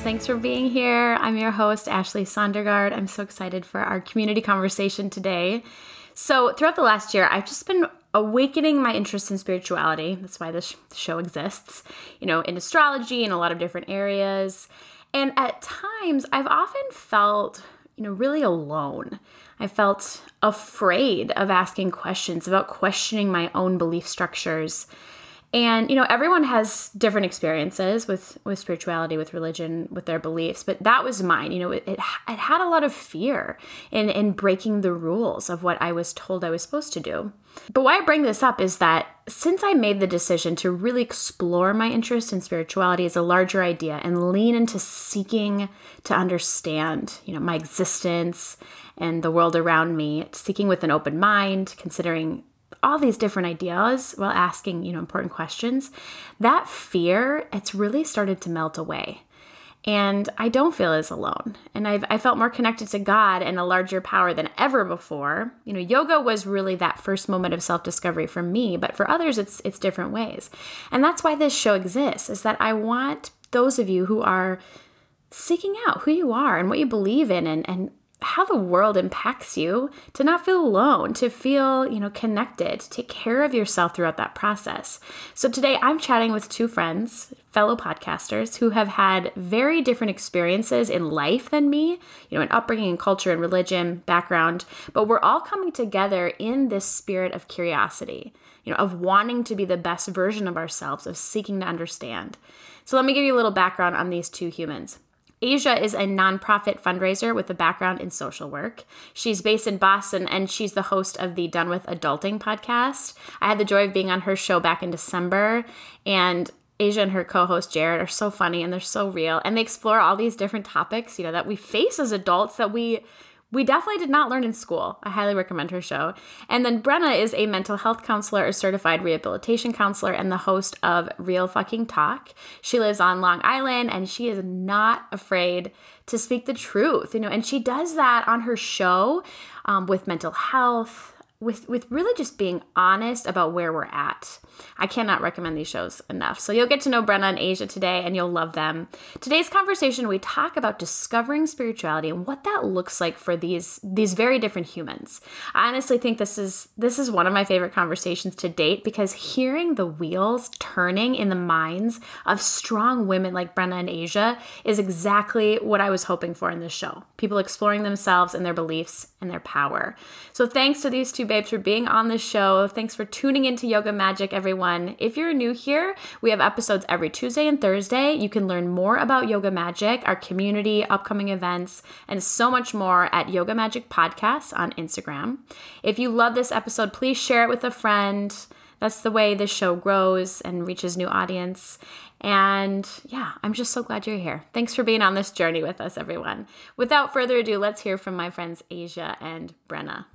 Thanks for being here. I'm your host, Ashley Sondergaard. I'm so excited for our community conversation today. So, throughout the last year, I've just been awakening my interest in spirituality. That's why this show exists, you know, in astrology and a lot of different areas. And at times, I've often felt, you know, really alone. I felt afraid of asking questions, about questioning my own belief structures and you know everyone has different experiences with with spirituality with religion with their beliefs but that was mine. You know it, it, it had a lot of fear in in breaking the rules of what i was told i was supposed to do. But why i bring this up is that since i made the decision to really explore my interest in spirituality as a larger idea and lean into seeking to understand you know my existence and the world around me seeking with an open mind considering all these different ideas while asking, you know, important questions, that fear, it's really started to melt away. And I don't feel as alone. And I've, I felt more connected to God and a larger power than ever before. You know, yoga was really that first moment of self-discovery for me, but for others it's it's different ways. And that's why this show exists, is that I want those of you who are seeking out who you are and what you believe in and, and how the world impacts you to not feel alone, to feel, you know, connected, to take care of yourself throughout that process. So today I'm chatting with two friends, fellow podcasters who have had very different experiences in life than me, you know, in upbringing and culture and religion, background, but we're all coming together in this spirit of curiosity, you know, of wanting to be the best version of ourselves, of seeking to understand. So let me give you a little background on these two humans. Asia is a nonprofit fundraiser with a background in social work. She's based in Boston and she's the host of the Done with Adulting podcast. I had the joy of being on her show back in December, and Asia and her co-host Jared are so funny and they're so real and they explore all these different topics, you know, that we face as adults that we we definitely did not learn in school. I highly recommend her show. And then Brenna is a mental health counselor, a certified rehabilitation counselor, and the host of Real Fucking Talk. She lives on Long Island and she is not afraid to speak the truth, you know, and she does that on her show um, with mental health, with with really just being honest about where we're at. I cannot recommend these shows enough. So you'll get to know Brenna and Asia today and you'll love them. Today's conversation we talk about discovering spirituality and what that looks like for these these very different humans. I honestly think this is this is one of my favorite conversations to date because hearing the wheels turning in the minds of strong women like Brenna and Asia is exactly what I was hoping for in this show. People exploring themselves and their beliefs and their power. So thanks to these two babes for being on the show. Thanks for tuning into Yoga Magic, everyone. If you're new here, we have episodes every Tuesday and Thursday. You can learn more about Yoga Magic, our community, upcoming events, and so much more at Yoga Magic Podcasts on Instagram. If you love this episode, please share it with a friend. That's the way this show grows and reaches new audience. And yeah, I'm just so glad you're here. Thanks for being on this journey with us, everyone. Without further ado, let's hear from my friends Asia and Brenna.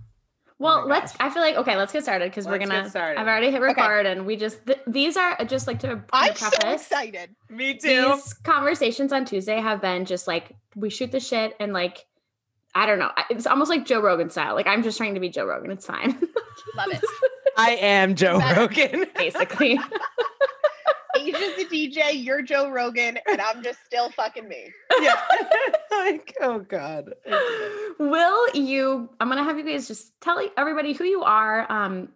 Oh well, oh let's. I feel like okay. Let's get started because we're gonna. I've already hit record, okay. and we just th- these are just like to. I'm preface, so excited. Me too. These conversations on Tuesday have been just like we shoot the shit and like I don't know. It's almost like Joe Rogan style. Like I'm just trying to be Joe Rogan. It's fine. Love it. I am Joe Rogan, basically. Asia's the DJ, you're Joe Rogan, and I'm just still fucking me. Yeah. like, oh God. Will you, I'm going to have you guys just tell everybody who you are um,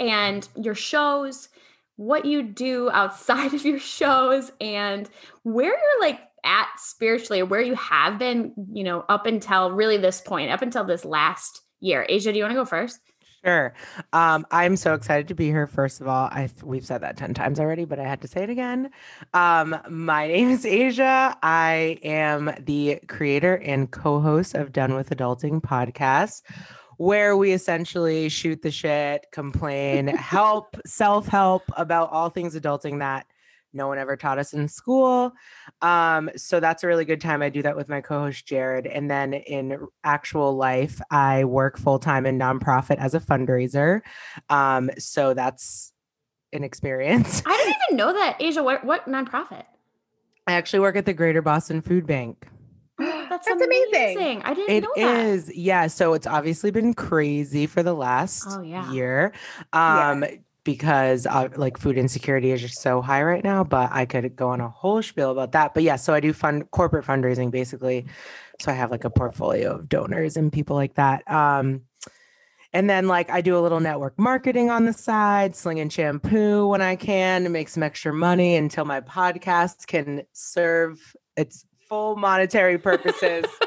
and your shows, what you do outside of your shows, and where you're like at spiritually, or where you have been, you know, up until really this point, up until this last year. Asia, do you want to go first? Sure. Um, I'm so excited to be here. First of all, I we've said that 10 times already, but I had to say it again. Um, my name is Asia. I am the creator and co-host of Done with Adulting podcast, where we essentially shoot the shit, complain, help, self-help about all things adulting that no one ever taught us in school. Um, so that's a really good time. I do that with my co-host Jared. And then in actual life, I work full-time in nonprofit as a fundraiser. Um, so that's an experience. I didn't even know that. Asia, what what nonprofit? I actually work at the Greater Boston Food Bank. that's, That's amazing. amazing. I didn't It know that. is, yeah. So it's obviously been crazy for the last Oh, yeah. year. Yeah. Because uh, like food insecurity is just so high right now, but I could go on a whole spiel about that. But yeah, so I do fund corporate fundraising basically. So I have like a portfolio of donors and people like that. Um, and then like I do a little network marketing on the side, slinging shampoo when I can to make some extra money until my podcast can serve its full monetary purposes.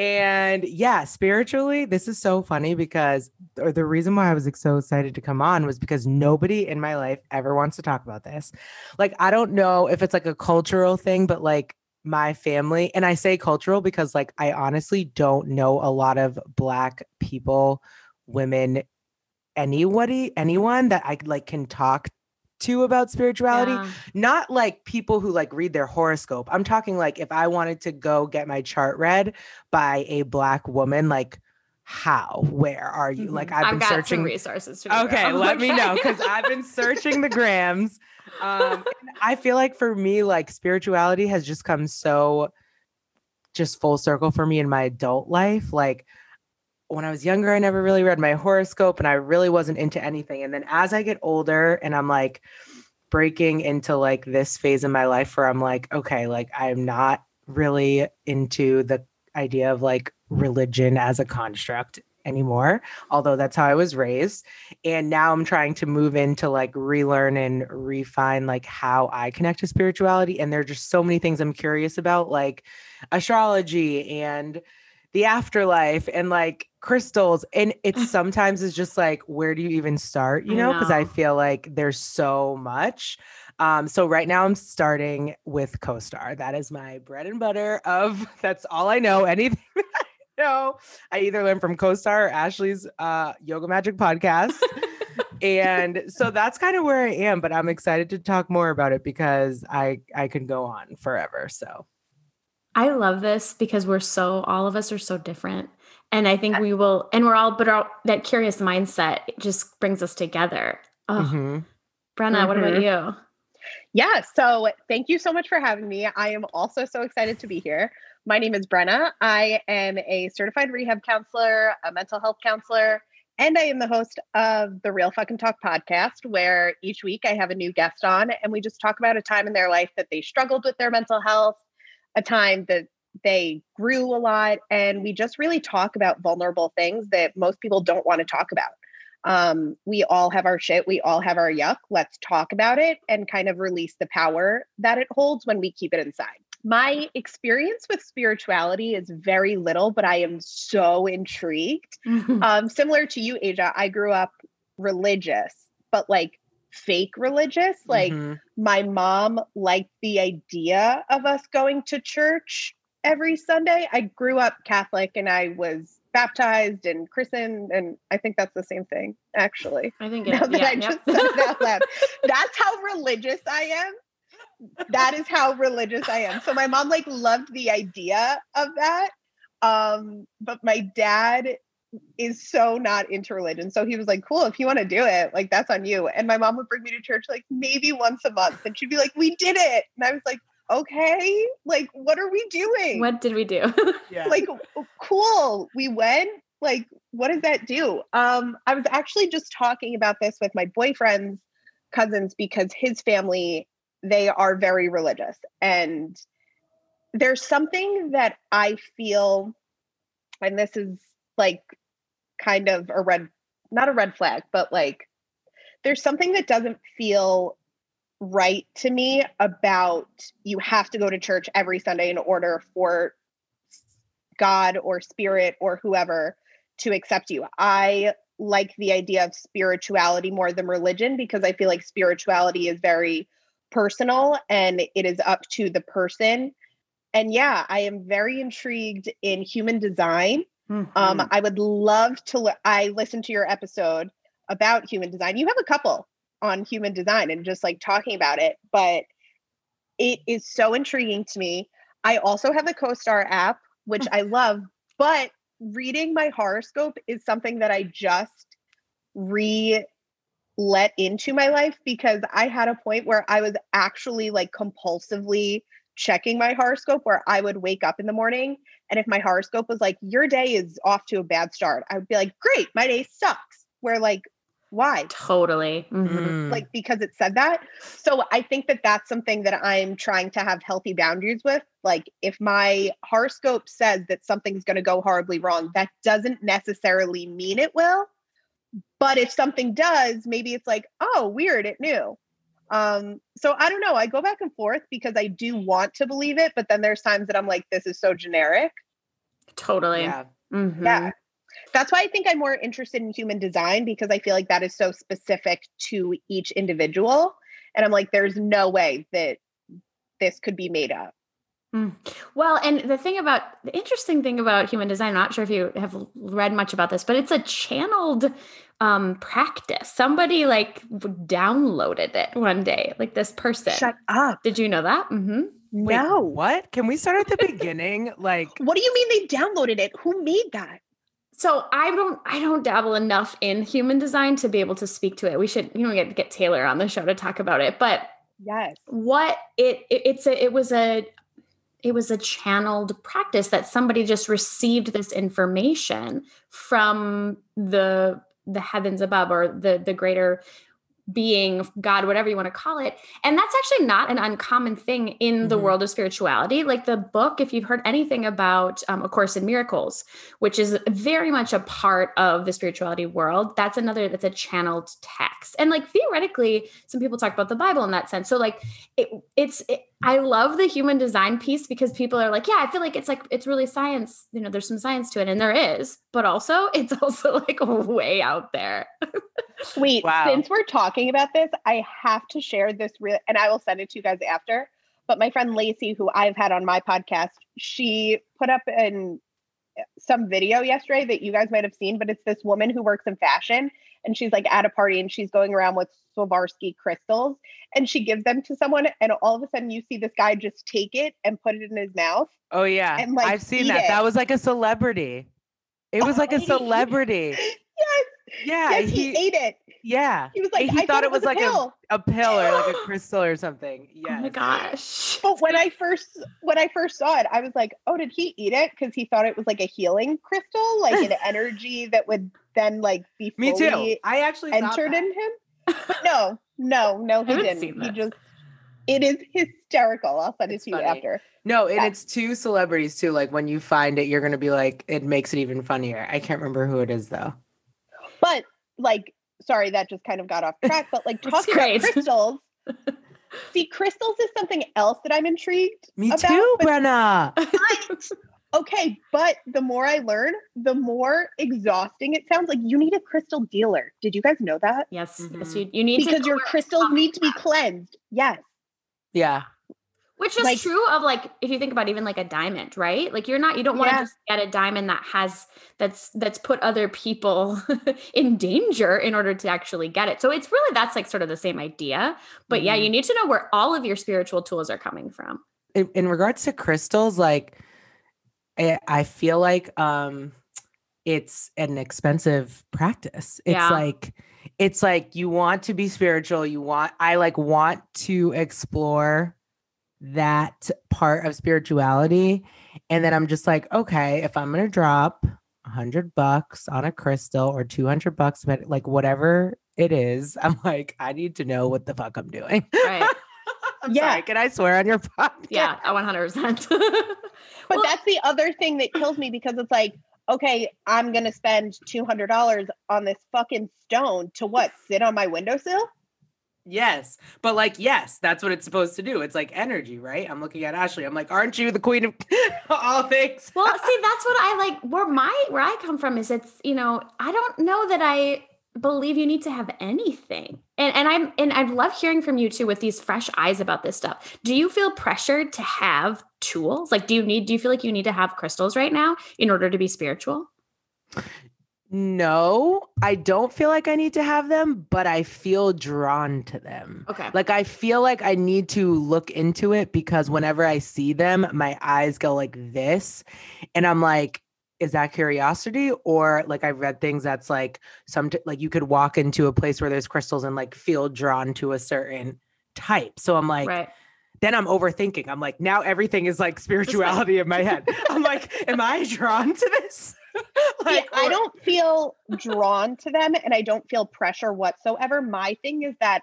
and yeah, spiritually, this is so funny because the reason why I was so excited to come on was because nobody in my life ever wants to talk about this. Like I don't know if it's like a cultural thing, but like my family and I say cultural because like I honestly don't know a lot of black people, women, anybody, anyone that I like can talk to about spirituality Yeah. not like people who like read their horoscope. I'm talking like if I wanted to go get my chart read by a black woman, like how, where are you? Like Mhm. I've been got searching. resources to Okay, let me know because I've been searching the grams. Um, I feel like for me, like spirituality has just come so just full circle for me in my adult life. Like when I was younger, I never really read my horoscope and I really wasn't into anything. And then as I get older and I'm like breaking into like this phase in my life where I'm like, okay, like I'm not really into the idea of like religion as a construct anymore, although that's how I was raised. And now I'm trying to move into like relearn and refine like how I connect to spirituality. And there are just so many things I'm curious about, like astrology and the afterlife and like crystals and it sometimes is just like where do you even start you know? Because i know. feel like there's so much. Um so right now i'm starting with co-star. That is my bread and butter of that's all i know. Anything that i know i either learn from co-star or ashley's uh yoga magic podcast. And so that's kind of where i am but i'm excited to talk more about it because i i could go on forever so I love this because we're so all of us are so different. And I think we will and we're all but our, that curious mindset just brings us together. Oh, mhm. Brenna, what about Mhm. you? Yeah. So thank you so much for having me. I am also so excited to be here. My name is Brenna. I am a certified rehab counselor, a mental health counselor, and I am the host of the Real Fucking Talk podcast, where each week I have a new guest on and we just talk about a time in their life that they struggled with their mental health, a time that they grew a lot, and we just really talk about vulnerable things that most people don't want to talk about um, we all have our shit, we all have our yuck. Let's talk about it and kind of release the power that it holds when we keep it inside. My experience with spirituality is very little, but I am so intrigued. Um, similar to you, Asia, I grew up religious, but like fake religious. Like Mhm. my mom liked the idea of us going to church every Sunday. I grew up Catholic and I was baptized and christened, and I think that's the same thing, actually. I think Now that yeah, I yep. just said it out loud. That's how religious I am. That is how religious I am. So my mom like loved the idea of that. Um, but my dad is so not into religion. So he was like, cool, if you want to do it, like that's on you. And my mom would bring me to church like maybe once a month. And she'd be like, we did it. And I was like, okay, like what are we doing? what did we do? yeah like cool we went like what does that do um i was actually just talking about this with my boyfriend's cousins because his family they are very religious and there's something that i feel and this is like kind of a red not a red flag but like there's something that doesn't feel right to me about you have to go to church every sunday in order for God or spirit or whoever to accept you. I like the idea of spirituality more than religion because I feel like spirituality is very personal and it is up to the person. And yeah, I am very intrigued in human design. Mm-hmm. Um, I would love to. L- I listened to your episode about human design. You have a couple on human design and just like talking about it, but it is so intriguing to me. I also have the CoStar app, which I love, but reading my horoscope is something that I just re let into my life because I had a point where I was actually like compulsively checking my horoscope where I would wake up in the morning and if my horoscope was like your day is off to a bad start, I would be like, "Great, my day sucks." Where like why? Totally. Mm-hmm. Mm. Like because it said that. So I think that that's something that I'm trying to have healthy boundaries with. Like if my horoscope says that something's going to go horribly wrong, that doesn't necessarily mean it will. But if something does, maybe it's like, oh, weird, it knew. Um, so I don't know. I go back and forth because I do want to believe it, but then there's times that I'm like, this is so generic. Totally. Yeah. Mm-hmm. Yeah. That's why I think I'm more interested in human design because I feel like that is so specific to each individual. And I'm like, there's no way that this could be made up. Mm. Well, and the thing about the interesting thing about human design, I'm not sure if you have read much about this, but it's a channeled um, practice. Somebody like downloaded it one day, like this person. Shut up. Did you know that? Mm-hmm. Wait, no. What? Can we start at the beginning? Like, what do you mean they downloaded it? Who made that? So I don't I don't dabble enough in human design to be able to speak to it. We should you know get get Taylor on the show to talk about it. But yes, what it, it it's a it was a it was a channeled practice that somebody just received this information from the the heavens above or the the greater being god whatever you want to call it. And that's actually not an uncommon thing in the mm-hmm. world of spirituality. Like the book if you've heard anything about um, a course in miracles which is very much a part of the spirituality world that's another that's a channeled text. And like theoretically some people talk about the bible in that sense. So like it, it's it, I love the human design piece because people are like, yeah, I feel like it's like it's really science, you know, there's some science to it and there is, but also it's also like way out there. Sweet. Wow. Since we're talking about this, I have to share this reel and I will send it to you guys after. But my friend Lacey, who I've had on my podcast, she put up in eh, some video yesterday that you guys might have seen, but it's this woman who works in fashion and she's like at a party and she's going around with Swarovski crystals and she gives them to someone and all of a sudden you see this guy just take it and put it in his mouth. Oh yeah. And like I've seen that. It. That was like a celebrity. It was like a oh, celebrity. yes. Yeah. Yes, he, he, ate it. Yeah. He was like, he I thought, it was, was like a pill. A, a pill or like a crystal or something. Yeah. Oh my gosh. But when I first when I first saw it, I was like, oh, did he eat it? Because he thought it was like a healing crystal, like an energy that would then like be me too. I actually entered in him. But no, no, no, he didn't. He just it is hysterical. I'll send it's it to funny. you after. No, and yeah. it's two celebrities too. Like when you find it, you're gonna be like, it makes it even funnier. I can't remember who it is though. But like, sorry, that just kind of got off track. But like talking about crystals. See, crystals is something else that I'm intrigued. Me about, too, Brenna. Okay, but the more I learn, the more exhausting it sounds. Like you need a crystal dealer. Did you guys know that? Yes, mm-hmm. yes, you, you need because your crystals need to be cleansed. Yes. Yeah. Which is like, true of like if you think about even like a diamond, right? Like you're not you don't want to yeah. just get a diamond that has that's that's put other people in danger in order to actually get it. So it's really that's like sort of the same idea. But mm-hmm. yeah, you need to know where all of your spiritual tools are coming from. In, in regards to crystals, like I, I feel like um it's an expensive practice. It's yeah. like it's like you want to be spiritual, you want I like want to explore that part of spirituality. And then I'm just like, okay, if I'm going to drop hundred bucks on a crystal or 200 bucks, but like whatever it is, I'm like, I need to know what the fuck I'm doing. Right. I'm yeah. Sorry, can I swear on your podcast? Yeah, 100%. But well, that's the other thing that kills me because it's like, okay, I'm going to spend $200 on this fucking stone to what? Sit on my windowsill? Yes. But like, yes, that's what it's supposed to do. It's like energy, right? I'm looking at Ashley. I'm like, aren't you the queen of all things? well, see, that's what I like. Where my where I come from is it's, you know, I don't know that I believe you need to have anything. And and I'm and I love hearing from you too with these fresh eyes about this stuff. Do you feel pressured to have tools? Like do you need do you feel like you need to have crystals right now in order to be spiritual? No, I don't feel like I need to have them, but I feel drawn to them. Okay. Like I feel like I need to look into it because whenever I see them, my eyes go like this. And I'm like, is that curiosity? Or like I've read things that's like some like you could walk into a place where there's crystals and like feel drawn to a certain type. So I'm like, right. then I'm overthinking. I'm like, now everything is like spirituality in my head. I'm like, am I drawn to this? like, yeah, I don't feel drawn to them and I don't feel pressure whatsoever. My thing is that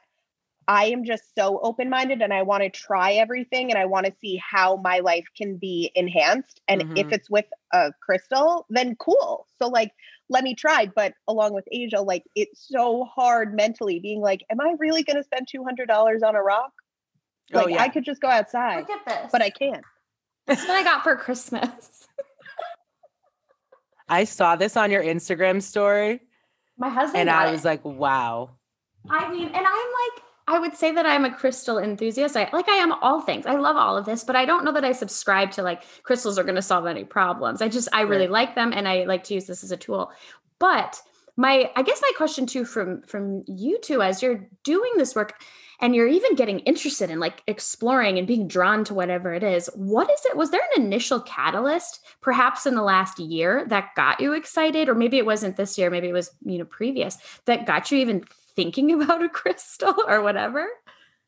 I am just so open minded and I want to try everything and I want to see how my life can be enhanced. And mm-hmm. if it's with a crystal, then cool. So, like, let me try. But along with Asia, like, it's so hard mentally being like, am I really going to spend $200 on a rock? Oh, like, oh, yeah. I could just go outside. Look at this. But I can't. This is what I got for Christmas. I saw this on your Instagram story. My husband and I was like, wow. I mean, and I'm like, I would say that I'm a crystal enthusiast. I like I am all things. I love all of this, but I don't know that I subscribe to like crystals are going to solve any problems. I just I really like them and I like to use this as a tool. But my I guess my question too from from you two as you're doing this work, and you're even getting interested in like exploring and being drawn to whatever it is what is it was there an initial catalyst perhaps in the last year that got you excited or maybe it wasn't this year maybe it was you know previous that got you even thinking about a crystal or whatever?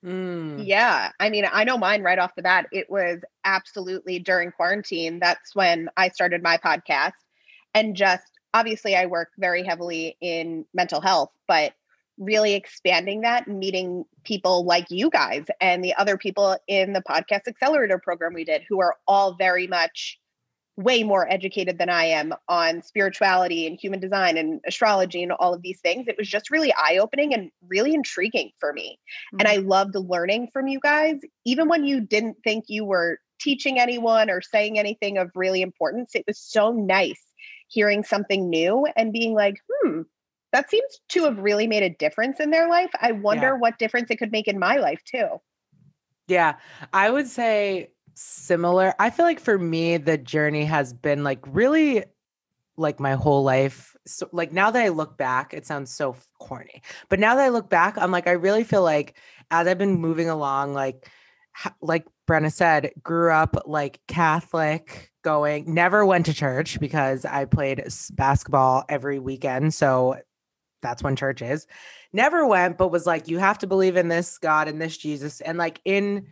Mm. yeah i mean i know mine right off the bat. It was absolutely during quarantine that's when i started my podcast. And just obviously i work very heavily in mental health but really expanding that meeting people like you guys and the other people in the podcast accelerator program we did who are all very much way more educated than I am on spirituality and human design and astrology and all of these things. It was just really eye opening and really intriguing for me. Mm-hmm. And I loved learning from you guys, even when you didn't think you were teaching anyone or saying anything of really importance. It was so nice hearing something new and being like, hmm, that seems to have really made a difference in their life. I wonder yeah. what difference it could make in my life too. Yeah, I would say similar. I feel like for me, the journey has been like really like my whole life. So, like now that I look back, it sounds so corny, but now that I look back, I'm like, I really feel like as I've been moving along, like, like Brenna said, grew up like Catholic, going, never went to church because I played basketball every weekend. So that's when church is. Never went, but was like, you have to believe in this God and this Jesus. And like in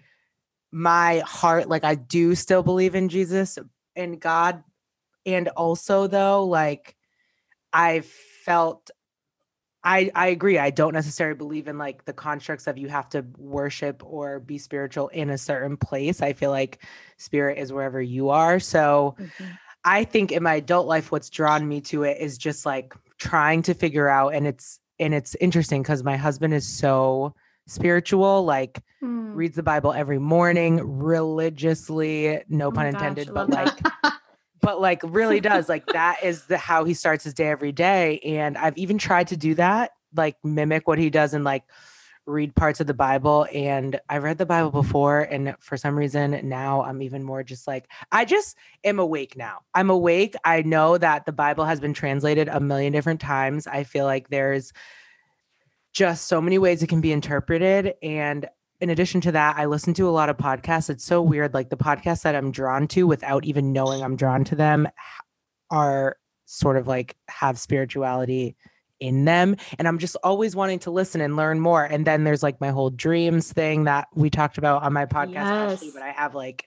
my heart, like I do still believe in Jesus and God. And also though, like I felt I I agree. I don't necessarily believe in like the constructs of you have to worship or be spiritual in a certain place. I feel like spirit is wherever you are. So mm-hmm. I think in my adult life, what's drawn me to it is just like trying to figure out and it's and it's interesting because my husband is so spiritual like mm. reads the bible every morning religiously no oh pun intended but like but like really does like that is the how he starts his day every day and i've even tried to do that like mimic what he does and like read parts of the Bible and I've read the Bible before and for some reason now I'm even more just like I just am awake now. I'm awake. I know that the Bible has been translated a million different times. I feel like there's just so many ways it can be interpreted and in addition to that, I listen to a lot of podcasts. It's so weird like the podcasts that I'm drawn to without even knowing I'm drawn to them are sort of like have spirituality in them and i'm just always wanting to listen and learn more and then there's like my whole dreams thing that we talked about on my podcast yes. actually but i have like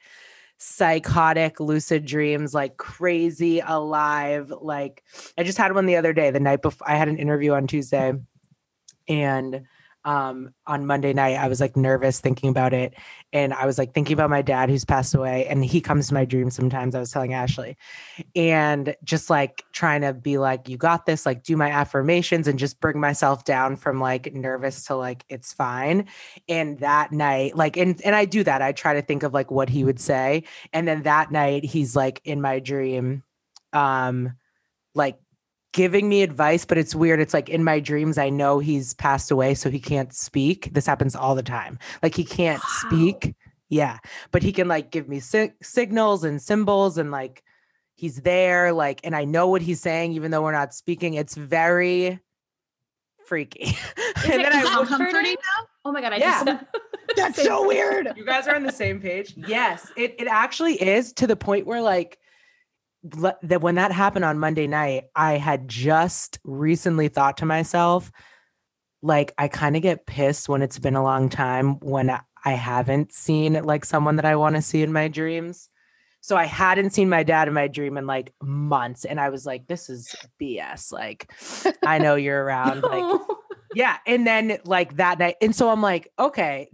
psychotic lucid dreams like crazy alive like i just had one the other day the night before i had an interview on tuesday and um, on Monday night, I was like nervous thinking about it. And I was like thinking about my dad who's passed away. And he comes to my dreams sometimes. I was telling Ashley, and just like trying to be like, you got this, like do my affirmations and just bring myself down from like nervous to like, it's fine. And that night, like, and, and I do that. I try to think of like what he would say. And then that night, he's like in my dream, um, like giving me advice, but it's weird. It's like in my dreams, I know he's passed away, so he can't speak. This happens all the time. Like he can't wow. speak. Yeah. But he can like give me si- signals and symbols and like he's there. Like, and I know what he's saying, even though we're not speaking. It's very freaky. and then I comforting now? Oh my God. I yeah. just. That's so weird. You guys are on the same page. Yes, it, it actually is to the point where like that when that happened on Monday night, I had just recently thought to myself, like, I kind of get pissed when it's been a long time when I haven't seen like someone that I want to see in my dreams. So I hadn't seen my dad in my dream in like months. And I was like, this is BS. Like, I know you're around. Like, yeah. And then like that night. And so I'm like, okay,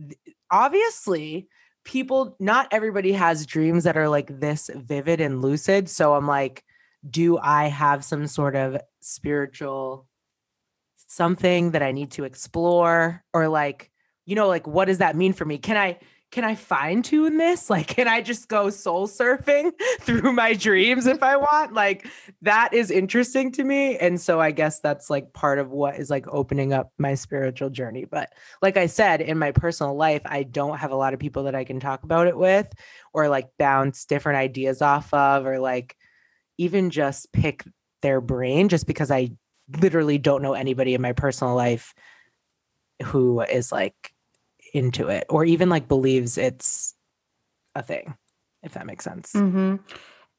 obviously people not everybody has dreams that are like this vivid and lucid so i'm like do i have some sort of spiritual something that i need to explore? Or like you know like what does that mean for me? Can i can I fine tune this? Like, can I just go soul surfing through my dreams if I want? Like, that is interesting to me. And so I guess that's like part of what is like opening up my spiritual journey. But like I said, in my personal life, I don't have a lot of people that I can talk about it with or like bounce different ideas off of or like even just pick their brain just because I literally don't know anybody in my personal life who is like into it or even like believes it's a thing, if that makes sense. Mm-hmm.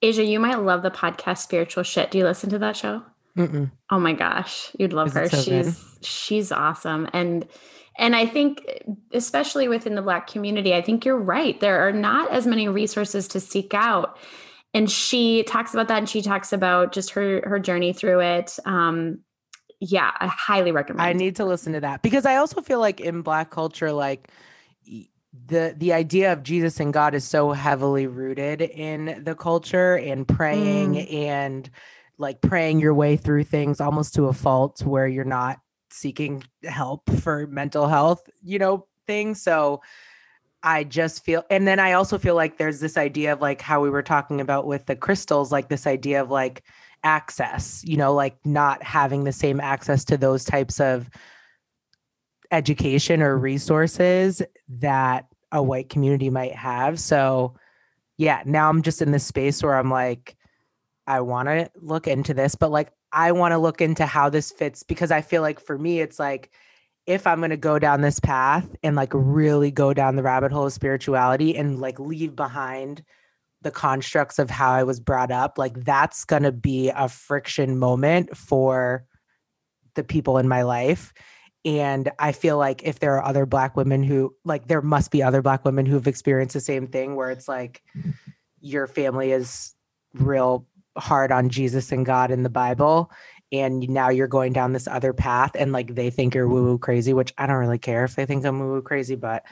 Asia, you might love the podcast Spiritual Shit. Do you listen to that show? Mm-mm. Oh my gosh, you'd love Is her. So she's good? she's awesome, and and I think especially within the Black community, I think you're right. There are not as many resources to seek out, and she talks about that, and she talks about just her her journey through it. Um, yeah, I highly recommend. I need to listen to that because I also feel like in black culture, like the the idea of Jesus and God is so heavily rooted in the culture and praying mm. and like praying your way through things almost to a fault where you're not seeking help for mental health, you know, things. So I just feel, and then I also feel like there's this idea of like how we were talking about with the crystals, like this idea of like access, you know, like not having the same access to those types of education or resources that a white community might have. So, yeah, now I'm just in this space where I'm like, I want to look into this, but like, I want to look into how this fits because I feel like for me, it's like, if I'm going to go down this path and like really go down the rabbit hole of spirituality and like leave behind the constructs of how I was brought up, like that's going to be a friction moment for the people in my life. And I feel like if there are other Black women who, like, there must be other Black women who've experienced the same thing where it's like your family is real hard on Jesus and God in the Bible. And now you're going down this other path, and like they think you're woo woo crazy, which I don't really care if they think I'm woo woo crazy, but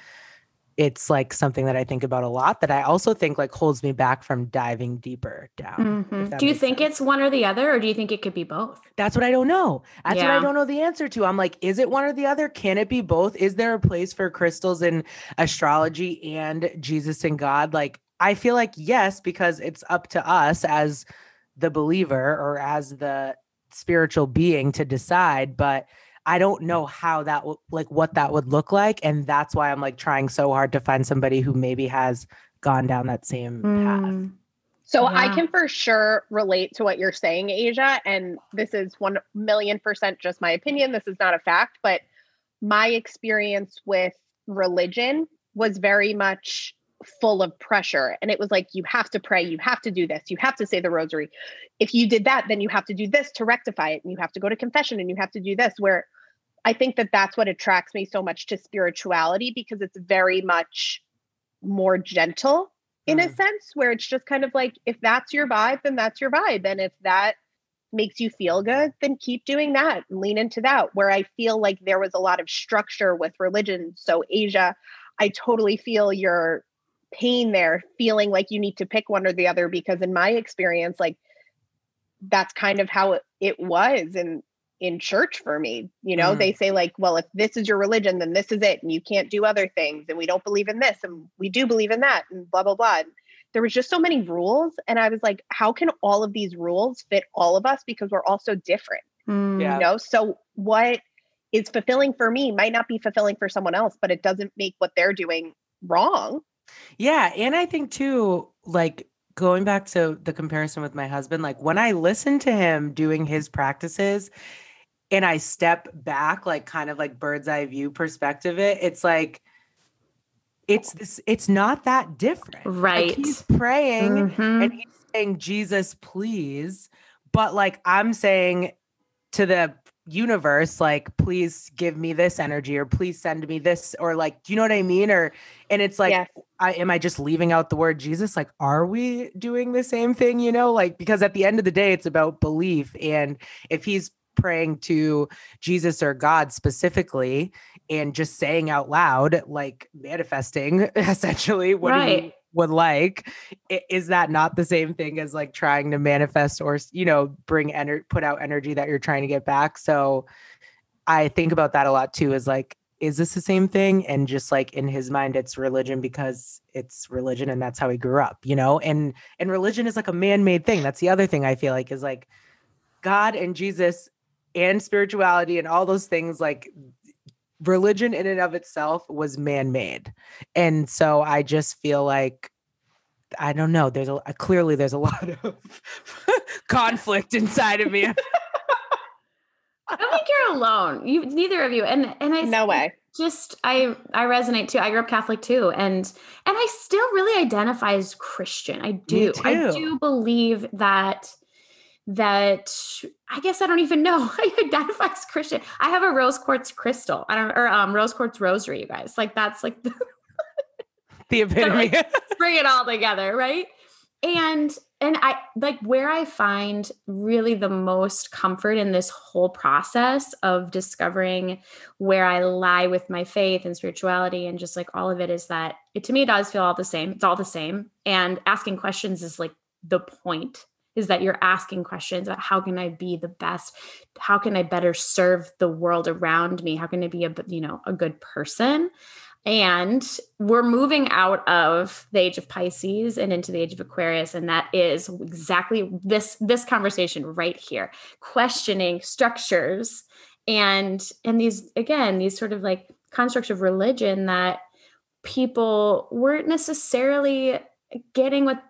it's like something that I think about a lot that I also think like holds me back from diving deeper down. Mm-hmm. Do you think sense. it's one or the other, or do you think it could be both? That's what I don't know. That's yeah. what I don't know the answer to. I'm like, is it one or the other? Can it be both? Is there a place for crystals in astrology and Jesus and God? Like, I feel like yes, because it's up to us as the believer or as the spiritual being to decide. But I don't know how that w- like what that would look like and that's why I'm like trying so hard to find somebody who maybe has gone down that same mm. path. So yeah. I can for sure relate to what you're saying, Asia, and this is 1 million percent just my opinion. This is not a fact, but my experience with religion was very much full of pressure and it was like you have to pray you have to do this you have to say the rosary if you did that then you have to do this to rectify it and you have to go to confession and you have to do this where I think that that's what attracts me so much to spirituality because it's very much more gentle in mm. a sense where it's just kind of like if that's your vibe then that's your vibe and if that makes you feel good, then keep doing that. Lean into that. Where I feel like there was a lot of structure with religion. So, Asia, I totally feel your pain there, feeling like you need to pick one or the other, because in my experience, like that's kind of how it, it was in in church for me you know mm. they say like well if this is your religion then this is it and you can't do other things and we don't believe in this and we do believe in that and blah blah blah and there was just so many rules and i was like how can all of these rules fit all of us because we're all so different mm. you know so what is fulfilling for me might not be fulfilling for someone else but it doesn't make what they're doing wrong yeah and i think too like going back to the comparison with my husband like when i listen to him doing his practices and i step back like kind of like bird's eye view perspective it it's like it's this it's not that different. Right. like he's praying mm-hmm. and he's saying jesus please but like i'm saying to the universe like please give me this energy or please send me this or like do you know what i mean? Or and it's like yes. I, am i just leaving out the word jesus? Like are we doing the same thing you know? Like because at the end of the day it's about belief and if he's praying to jesus or god specifically and just saying out loud, like manifesting essentially what right. he would like. Is that not the same thing as like trying to manifest or, you know, bring energy, put out energy that you're trying to get back? So I think about that a lot too, is like, is this the same thing? And just like in his mind, it's religion because it's religion and that's how he grew up, you know? And and religion is like a man-made thing. That's the other thing I feel like is like God and Jesus and spirituality and all those things like religion in and of itself was man-made. And so i just feel like i don't know there's a uh, clearly there's a lot of conflict inside of me. I don't think you're alone. You neither of you. And and i no way. just i i resonate too. I grew up catholic too. And and i still really identify as christian. I do. I do believe that that I guess I don't even know. I identify as Christian. I have a rose quartz crystal. I don't or um rose quartz rosary, you guys. Like that's like the, the epitome. like, bring it all together, right? And and I like where I find really the most comfort in this whole process of discovering where I lie with my faith and spirituality and just like all of it is that it to me it does feel all the same. It's all the same. And asking questions is like the point is that you're asking questions about how can I be the best? How can I better serve the world around me? How can I be a you know a good person? And we're moving out of the age of Pisces and into the age of Aquarius and that is exactly this this conversation right here. Questioning structures and and these again these sort of like constructs of religion that people weren't necessarily getting what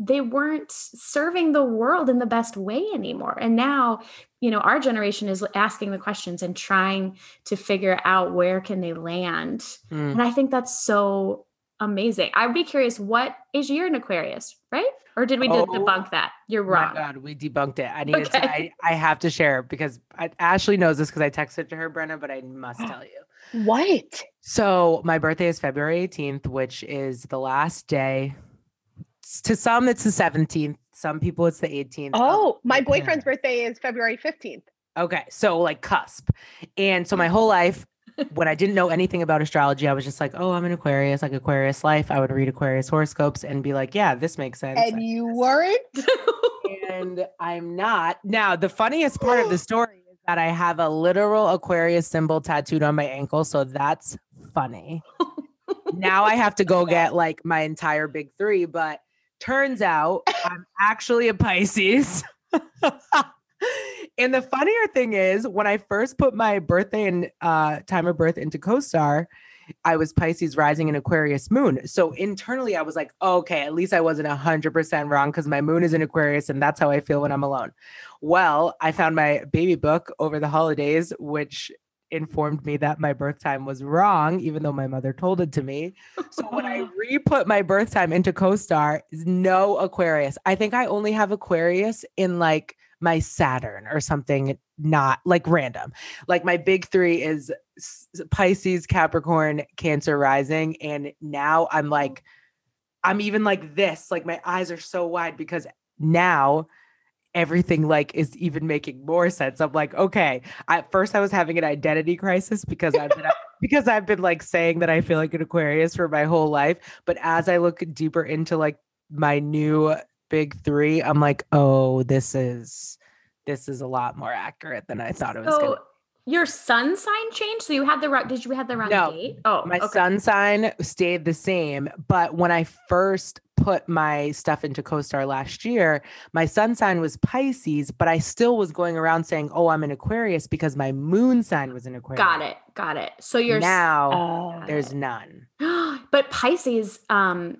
they weren't serving the world in the best way anymore. And now, you know, our generation is asking the questions and trying to figure out where can they land. Mm. And I think that's so amazing. I'd be curious, what is your in Aquarius, right? Or did we oh, debunk that? You're wrong. Oh, God, we debunked it. I needed okay. to. I, I have to share because I, Ashley knows this because I texted to her, Brenna, but I must tell you. What? So my birthday is February 18th, which is the last day to some it's the 17th some people it's the 18th oh um, my boyfriend's birthday is february 15th okay so like cusp. And so my mm. whole life when i didn't know anything about astrology i was just like oh i'm an aquarius like aquarius life. I would read aquarius horoscopes and be like yeah this makes sense. And you weren't? And i'm not. Now the funniest part of the story is that i have a literal aquarius symbol tattooed on my ankle so that's funny. Now i have to go get like my entire big three but Turns out I'm actually a Pisces. and the funnier thing is, when I first put my birthday and uh, time of birth into CoStar, I was Pisces rising in Aquarius moon. So internally, I was like, okay, at least I wasn't 100% wrong because my moon is in Aquarius and that's how I feel when I'm alone. Well, I found my baby book over the holidays, which informed me that my birth time was wrong, even though my mother told it to me. So when I re-put my birth time into CoStar, is no Aquarius. I think I only have Aquarius in like my Saturn or something, not like random. Like my big three is Pisces, Capricorn, Cancer rising. And now I'm like, oh. I'm even like this, like my eyes are so wide because now everything like is even making more sense. I'm like, okay. At first I was having an identity crisis because I've been because I've been like saying that I feel like an Aquarius for my whole life. But as I look deeper into like my new big three, I'm like, oh, this is this is a lot more accurate than I thought it was So gonna be. your sun sign changed. So you had the wrong. Did you have the wrong No, date? Oh, my okay. sun sign stayed the same but when i first put my stuff into CoStar last year my sun sign was pisces but i still was going around saying oh i'm an aquarius because my moon sign was an aquarius Got it. Got it. So you're now Oh. there's none but Pisces, um,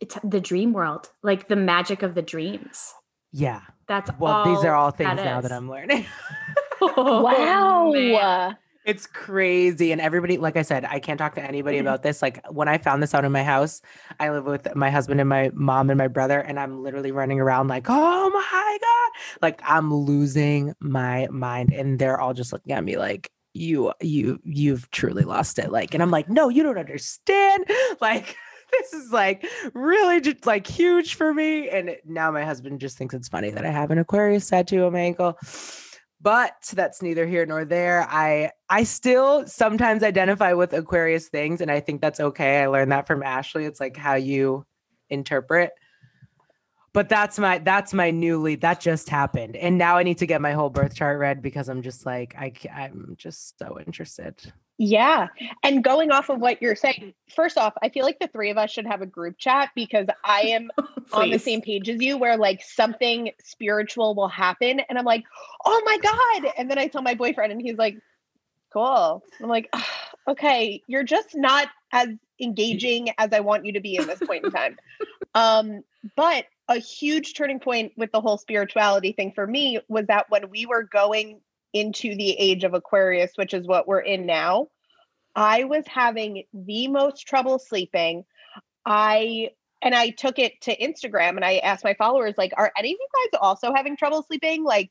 it's the dream world, like the magic of the dreams. yeah That's well these are all that things now that i'm learning Oh, wow. man. It's crazy. And everybody, like I said, I can't talk to anybody mm-hmm. about this. Like when I found this out in my house, I live with my husband and my mom and my brother, and I'm literally running around like, oh my God. Like I'm losing my mind. And they're all just looking at me like, you, you, you've truly lost it. Like, and I'm like, no, you don't understand. Like, this is like really just like huge for me. And now my husband just thinks it's funny that I have an Aquarius tattoo on my ankle but that's neither here nor there. I i still sometimes identify with aquarius things and i think that's okay. I learned that from ashley. It's like how you interpret. But that's my that's my newly that just happened. And now i need to get my whole birth chart read because i'm just like i i'm just so interested Yeah. And going off of what you're saying, first off, I feel like the three of us should have a group chat because I am on the same page as you where like something spiritual will happen and I'm like, "Oh my god." And then I tell my boyfriend and he's like, "Cool." I'm like, "Ah, "Okay, you're just not as engaging as I want you to be in this point in time." um, but a huge turning point with the whole spirituality thing for me was that when we were going into the age of Aquarius, which is what we're in now, I was having the most trouble sleeping. I and I took it to Instagram and I asked my followers, like, are any of you guys also having trouble sleeping? Like,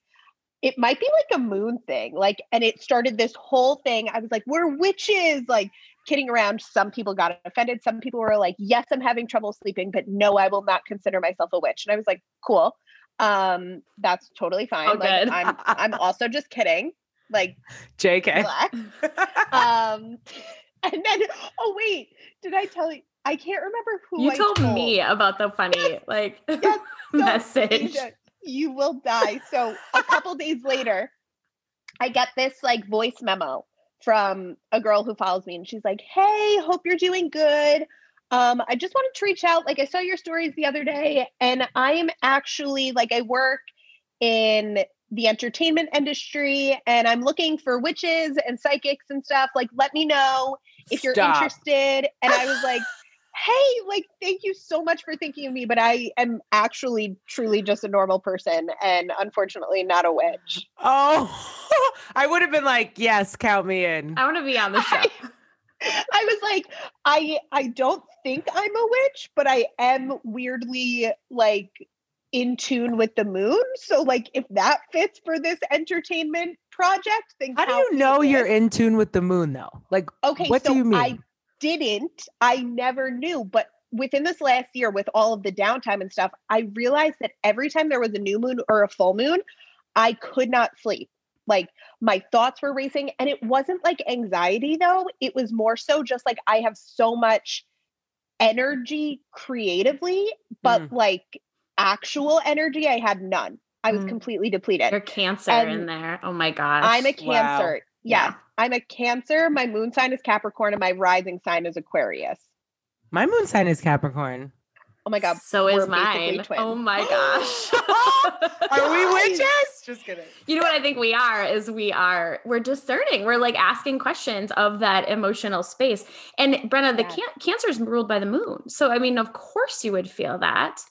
it might be like a moon thing. Like, and it started this whole thing. I was like, we're witches, like kidding around. Some people got offended. Some people were like, yes, I'm having trouble sleeping, but no, I will not consider myself a witch. And I was like, cool. Um, that's totally fine. Oh, like. I'm I'm also just kidding. Like, jk um and then oh wait did i tell you i can't remember who You I told me about the funny like Yes, message. Asia, you will die so a couple days later i get this like voice memo from a girl who follows me and she's like hey hope you're doing good um i just wanted to reach out like i saw your stories the other day and i am actually like i work in the entertainment industry and i'm looking for witches and psychics and stuff like let me know if you're Stop. interested and i was like hey like thank you so much for thinking of me but i am actually truly just a normal person and unfortunately not a witch oh i would have been like yes count me in I want to be on the show. i was like i i don't think i'm a witch but i am weirdly like in tune with the moon so like if that fits for this entertainment project then how do you know you're in tune with the moon though like Okay, what so do you mean I didn't. I never knew, but within this last year with all of the downtime and stuff, I realized that every time there was a new moon or a full moon, I could not sleep. Like my thoughts were racing and it wasn't like anxiety though, it was more so just like I have so much energy creatively, but like actual energy I had none. I was Mm. completely depleted. You're cancer And in there. Oh my gosh. I'm a Wow. Cancer. Yeah. Yes, I'm a Cancer. My moon sign is Capricorn, and my rising sign is Aquarius. my moon sign is capricorn Oh my god! So is mine. twins. Oh my gosh. Are we Guys. witches? Just kidding. You know what I think we are is we are we're discerning. We're like asking questions of that emotional space. And Brenna, the can- cancer is ruled by the moon. So I mean, of course you would feel that.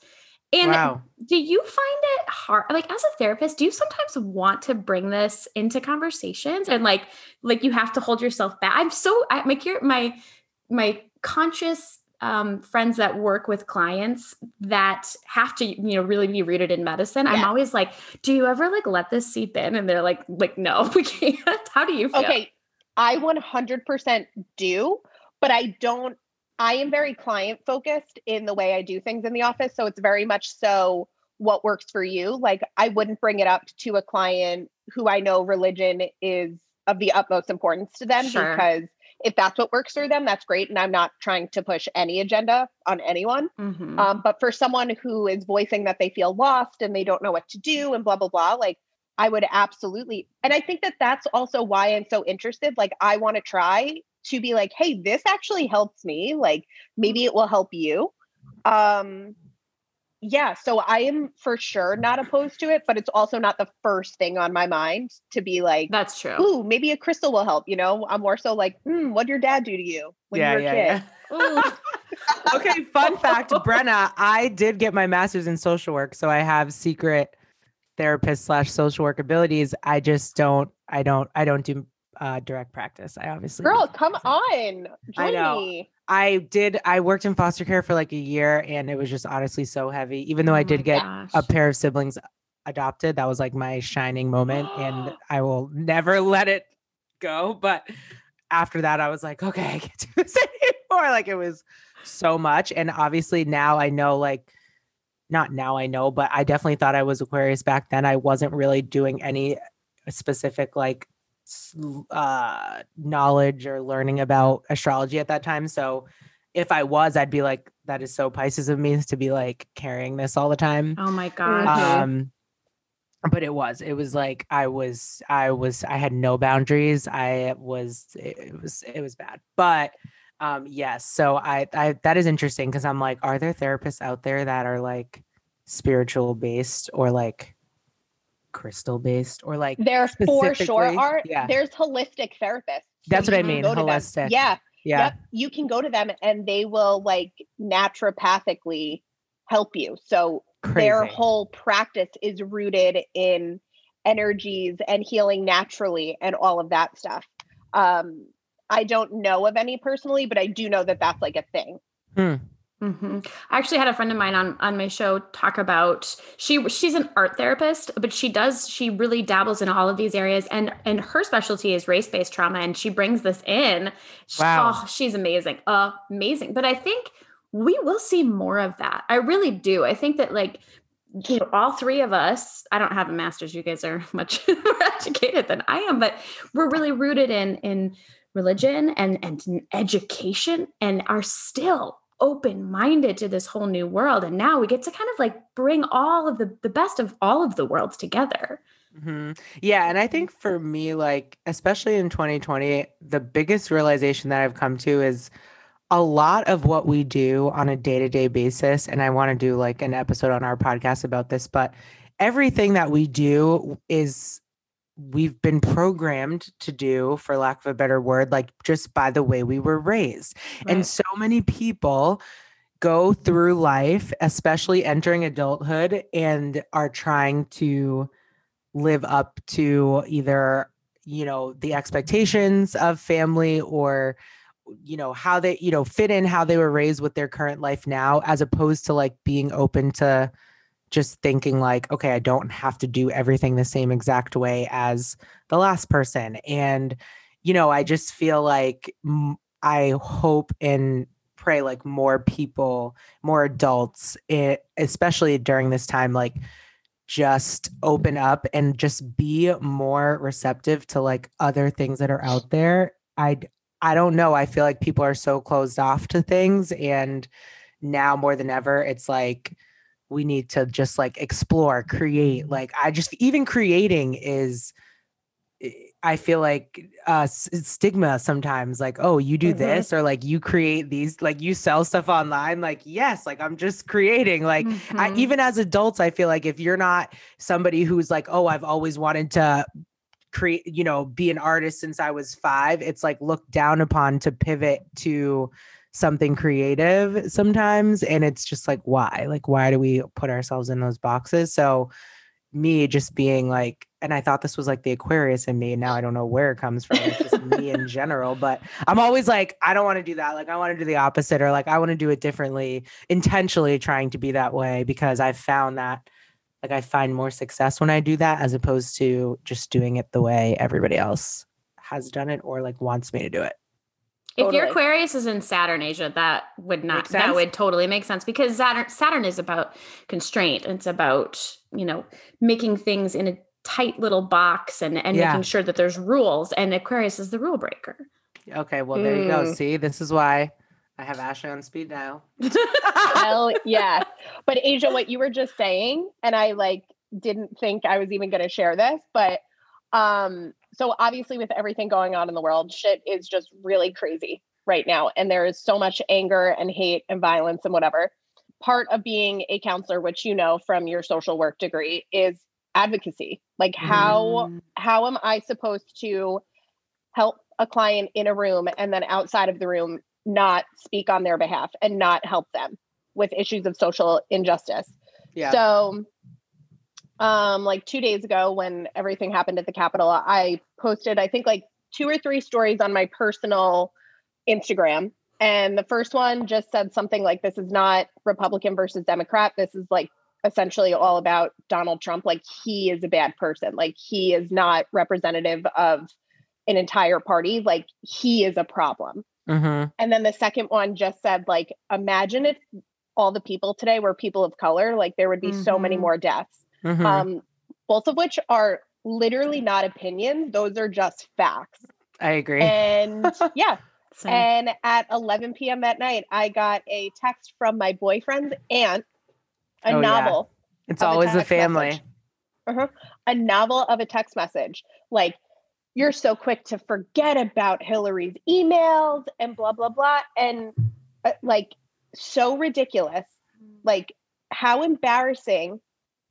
And wow. do you find it hard like as a therapist, do you sometimes want to bring this into conversations and like like you have to hold yourself back? I'm so I, my cur- my my conscious um, friends that work with clients that have to you know really be rooted in medicine i'm always like do you ever like let this seep in and they're like like no we can't how do you feel Okay, I 100% do, but I don't. I am very client focused in the way I do things in the office. So it's very much so what works for you. Like I wouldn't bring it up to a client who I know religion is of the utmost importance to them Sure. because if that's what works for them, that's great. And I'm not trying to push any agenda on anyone. Mhm. Um, but for someone who is voicing that they feel lost and they don't know what to do and blah, blah, blah, like I would absolutely. And I think that that's also why I'm so interested. Like, I want to try to be like, hey, this actually helps me. Like, maybe it will help you. Um, yeah. So I am for sure not opposed to it, but it's also not the first thing on my mind to be like, That's true. ooh, maybe a crystal will help. You know, I'm more so like, hmm, what did your dad do to you when you were a kid? Ooh. okay, fun fact, Brenna, I did get my master's in social work, so I have secret therapist slash social work abilities. I just don't, I don't, I don't do uh, direct practice. I obviously Girl, come practice. on. I Join know. me. I did. I worked in foster care for like a year, and it was just honestly so heavy. Even though Oh I did get gosh. a pair of siblings adopted, that was like my shining moment, and I will never let it go. But after that, I was like, okay, I can't do this anymore. Like it was so much, and obviously now I know like. Not now I know, but I definitely thought I was Aquarius back then. I wasn't really doing any specific like uh knowledge or learning about astrology at that time. So if I was, I'd be like, that is so Pisces of me to be like carrying this all the time. Oh my god. Mhm. Um but it was, it was like I was, I was, I had no boundaries. I was, it, it was, it was bad. But um yes, so I, I that is interesting because I'm like, are there therapists out there that are like spiritual based or like crystal based or like There for sure are. yeah. There's holistic therapists. That's what I mean, go to them. holistic. Yeah. yeah Yep. You can go to them and they will like naturopathically help you. So crazy. their whole practice is rooted in energies and healing naturally and all of that stuff. Um, I don't know of any personally, but I do know that that's like a thing. hmm Mm-hmm. I actually had a friend of mine on on my show talk about she she's an art therapist, but she does she really dabbles in all of these areas, and and her specialty is race based trauma, and she brings this in. She- Wow. oh, she's amazing, amazing. But I think we will see more of that. I really do. I think that like you know all three of us i don't have a master's you guys are much more educated than i am but we're really rooted in in religion and and education and are still open minded to this whole new world and now we get to kind of like bring all of the the best of all of the worlds together hmm Yeah. And I think for me, like, especially in 2020, the biggest realization that I've come to is a lot of what we do on a day to day basis. And I want to do like an episode on our podcast about this, but everything that we do is we've been programmed to do, for lack of a better word, like just by the way we were raised. And so many people go through life, especially entering adulthood, and are trying to live up to either, you know, the expectations of family or you know how they you know fit in how they were raised with their current life now as opposed to like being open to just thinking like okay i don't have to do everything the same exact way as the last person. And you know i just feel like i hope and pray like more people more adults it, especially during this time like just open up and just be more receptive to like other things that are out there. I i don't know i feel like people are so closed off to things and now more than ever it's like we need to just like explore create like i just even creating is eh, i feel like uh stigma sometimes like oh you do Mhm. this or like you create these like you sell stuff online like yes like i'm just creating like I, Mhm. even as adults i feel like if you're not somebody who's like oh i've always wanted to create you know be an artist since i was five it's like looked down upon to pivot to something creative sometimes and it's just like why? Like why do we put ourselves in those boxes? So me just being like and i thought this was like the aquarius in me and now i don't know where it comes from it's just me in general but i'm always like i don't want to do that like i want to do the opposite or like i want to do it differently intentionally trying to be that way because i've found that like i find more success when i do that as opposed to just doing it the way everybody else has done it or like wants me to do it If your Aquarius is in Saturn, Asia, that would not that would totally make sense because Saturn Saturn is about constraint. It's about you know making things in a tight little box and and yeah. making sure that there's rules. And Aquarius is the rule breaker. Okay, well there mm. you go. Mm. See, this is why I have Ashley on speed dial. Hell yeah. But Asia, what you were just saying, and I like didn't think I was even gonna share this, but um, so obviously with everything going on in the world, shit is just really crazy right now. And there is so much anger and hate and violence and whatever. Part of being a counselor, which you know from your social work degree, is advocacy. Like how mm. how am I supposed to help a client in a room and then outside of the room not speak on their behalf and not help them with issues of social injustice. Yeah. So um like 2 days ago when everything happened at the Capitol, I posted I think like two or three stories on my personal Instagram and the first one just said something like this is not Republican versus Democrat. This is like essentially all about Donald Trump like he is a bad person. Like he is not representative of an entire party. Like he is a problem. Mm-hmm. And then the second one just said, like, imagine if all the people today were people of color, like there would be mm-hmm. so many mm-hmm. more deaths. Mm-hmm. Um, both of which are literally not opinions; those are just facts. I agree. And yeah. Same. And at 11 p.m. that night, I got a text from my boyfriend's aunt, a oh, novel. Yeah. It's always the family. Uh-huh. A novel of a text message. Like, you're so quick to forget about Hillary's emails and blah blah blah and uh, like so ridiculous like how embarrassing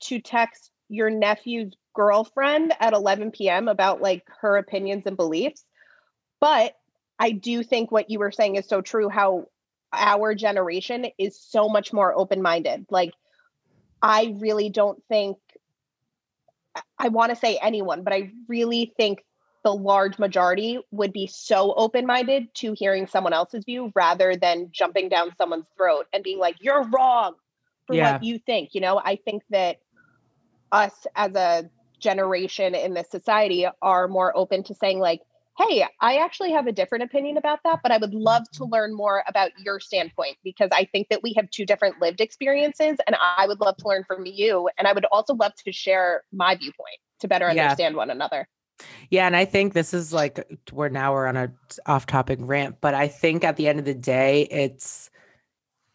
to text your nephew's girlfriend at 11 p.m. about like her opinions and beliefs but I do think what you were saying is so true how our generation is so much more open minded like I really don't think I want to say anyone, but I really think the large majority would be so open minded to hearing someone else's view rather than jumping down someone's throat and being like, you're wrong for yeah. what you think. You know, I think that us as a generation in this society are more open to saying, like, hey, I actually have a different opinion about that, but I would love to learn more about your standpoint because I think that we have two different lived experiences and I would love to learn from you. And I would also love to share my viewpoint to better understand yeah. one another. Yeah, and I think this is like we're now we're on a off-topic rant, but I think at the end of the day, it's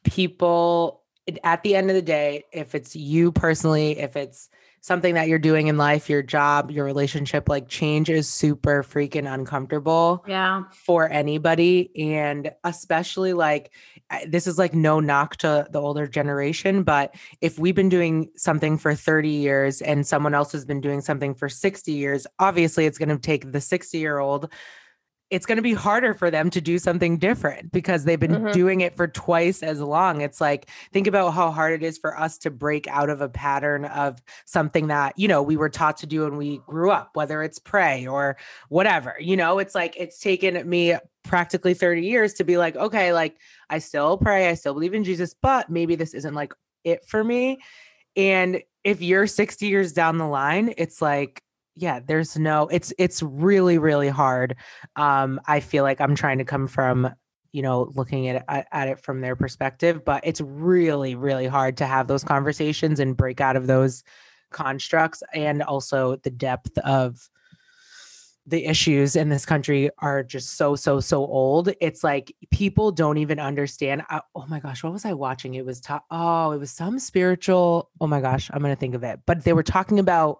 people. At the end of the day, if it's you personally, if it's something that you're doing in life, your job, your relationship, like change is super freaking uncomfortable. Yeah. For anybody. And especially like this is like no knock to the older generation, but if we've been doing something for 30 years and someone else has been doing something for 60 years, obviously it's going to take the 60 year old it's going to be harder for them to do something different because they've been mm-hmm. doing it for twice as long. It's like, think about how hard it is for us to break out of a pattern of something that, you know, we were taught to do when we grew up, whether it's pray or whatever. You know, it's like, it's taken me practically 30 years to be like, okay, like I still pray, I still believe in Jesus, but maybe this isn't like it for me. And if you're 60 years down the line, it's like, yeah there's no it's it's really really hard um i feel like i'm trying to come from you know looking at at it from their perspective but it's really really hard to have those conversations and break out of those constructs and also the depth of the issues in this country are just so so so old. It's like people don't even understand I, oh my gosh what was i watching? It was ta- oh it was some spiritual oh my gosh i'm gonna think of it but they were talking about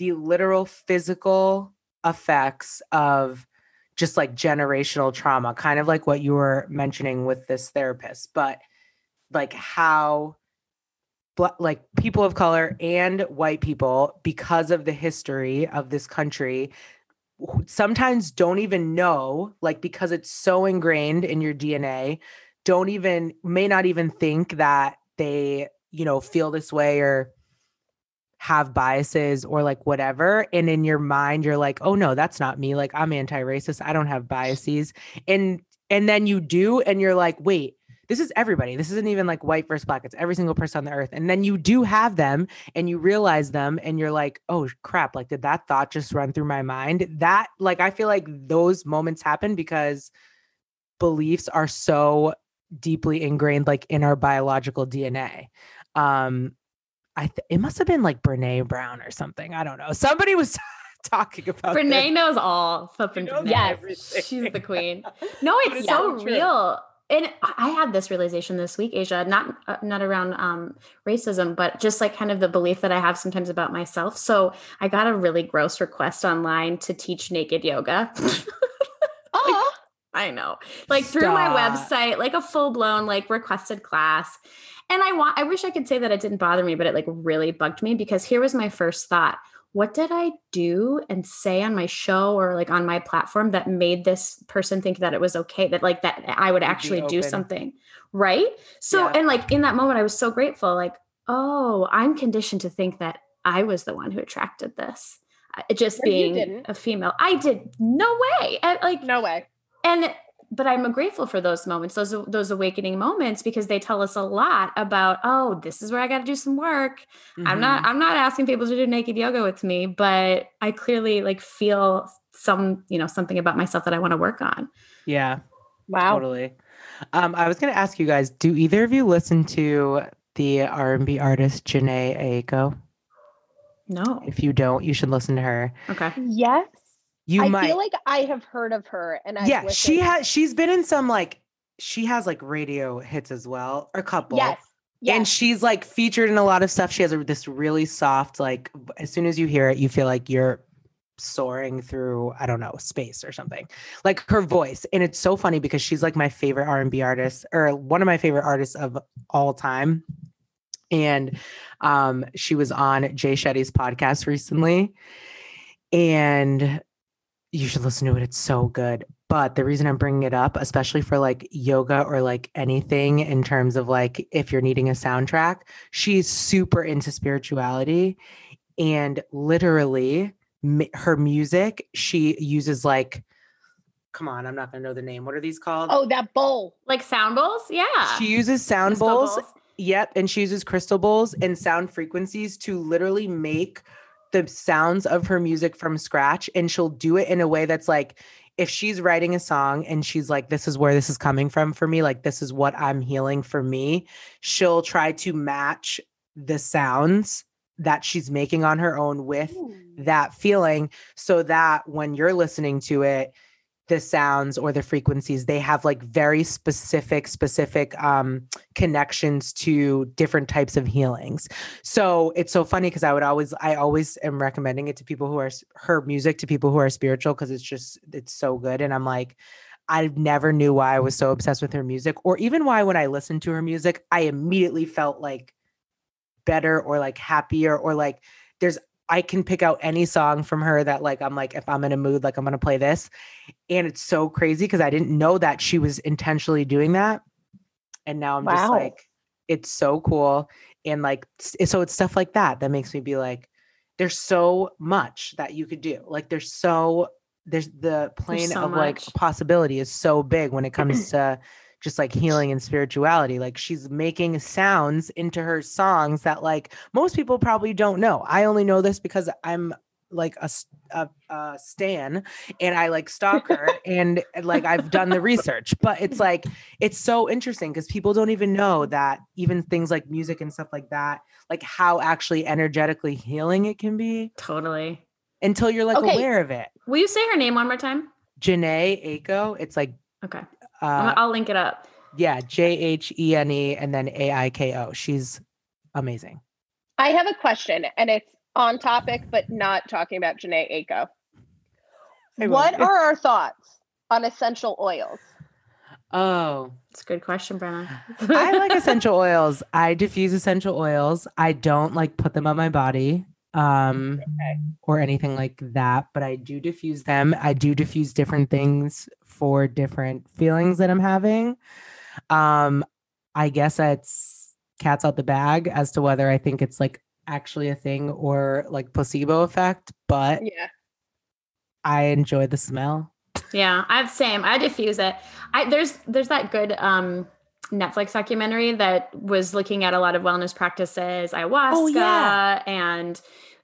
the literal physical effects of just like generational trauma, kind of like what you were mentioning with this therapist, but like how like people of color and white people because of the history of this country sometimes don't even know like because it's so ingrained in your DNA don't even may not even think that they you know feel this way or have biases or like whatever and in your mind you're like oh no that's not me like i'm anti-racist i don't have biases and and then you do and you're like wait this is everybody this isn't even like white versus black it's every single person on the earth and then you do have them and you realize them and you're like oh crap like did that thought just run through my mind that like i feel like those moments happen because beliefs are so deeply ingrained like in our biological DNA. Um I th- it must have been like Brene Brown or something. I don't know. Somebody was talking about Brene this. knows all. Flipping knows Brene. Yes. everything. she's the queen. No, it's it's so true. real. And I I had this realization this week, Asia, not uh, not around um, racism, but just like kind of the belief that I have sometimes about myself. So I got a really gross request online to teach naked yoga. Oh, I know. Like through my website, like a full blown like requested class. And I want I wish I could say that it didn't bother me, but it like really bugged me because here was my first thought. What did I do and say on my show or like on my platform that made this person think that it was okay that like that I would actually do something? Right? So Yeah. and like in that moment I was so grateful like, "Oh, I'm conditioned to think that I was the one who attracted this." Uh, just being a female. I did no way. And, like no way. and but i'm grateful for those moments those those awakening moments because they tell us a lot about oh this is where i got to do some work i'm not Mhm. i'm not asking people to do naked yoga with me but i clearly like feel some you know something about myself that i want to work on Yeah. Wow. Totally. Um, I was going to ask you guys: Do either of you listen to the R and B artist Jhené Aiko? no If you don't, you should listen to her. okay Yes. You I might. feel like I have heard of her and I yeah, she has. She's been in some like. She has like radio hits as well, a couple. Yes. Yes. And she's like featured in a lot of stuff. She has a, this really soft, like as soon as you hear it, you feel like you're soaring through, I don't know, space or something. Like her voice. And it's so funny because she's like my favorite R&B artist or one of my favorite artists of all time. And um, she was on Jay Shetty's podcast recently. And you should listen to it. It's so good. But the reason I'm bringing it up, especially for like yoga or like anything in terms of like if you're needing a soundtrack, she's super into spirituality and literally her music, she uses like, come on, I'm not going to know the name. What are these called? Oh, that bowl. like sound bowls yeah she uses sound Crystal bowls. Yep. And she uses crystal bowls and sound frequencies to literally make the sounds of her music from scratch. And she'll do it in a way that's like, if she's writing a song and she's like, this is where this is coming from for me, like, this is what I'm healing for me, she'll try to match the sounds that she's making on her own with that feeling so that when you're listening to it the sounds or the frequencies they have like very specific specific um connections to different types of healings. So it's so funny because i would always i always am recommending it to people who are her music to people who are spiritual because it's just it's so good and i'm like I never knew why I was so obsessed with her music, or even why when I listened to her music, I immediately felt like better or like happier, or like there's I can pick out any song from her that like I'm like if I'm in a mood like I'm going to play this. And it's so crazy because I didn't know that she was intentionally doing that. And now I'm just like it's so cool and like eh, so it's stuff like that that makes me be like there's so much that you could do. Like there's so there's the plane so of like possibility is so big when it comes to just like healing and spirituality. Like she's making sounds into her songs that like most people probably don't know. I only know this because I'm like a a stan and I like stalk her and like I've done the research. But it's like it's so interesting because people don't even know that even things like music and stuff like that, like how actually energetically healing it can be totally until you're like Okay. aware of it. will you say her name one more time Jhené Aiko, it's like okay uh i'll link it up yeah, J H E N E and then A I K O. She's amazing. I have a question, and it's on topic, but not talking about Jhené Aiko. What are our thoughts on essential oils? Oh, it's a good question brenna I like essential oils. I diffuse essential oils. I don't like put them on my body um or anything like that, but I do diffuse them. I do diffuse different things for different feelings that I'm having. Um I guess it's cats out the bag as to whether I think it's like actually a thing or like placebo effect, but Yeah. I enjoy the smell. Yeah, I have same. I diffuse it. I there's there's that good um Netflix documentary that was looking at a lot of wellness practices, ayahuasca yeah. and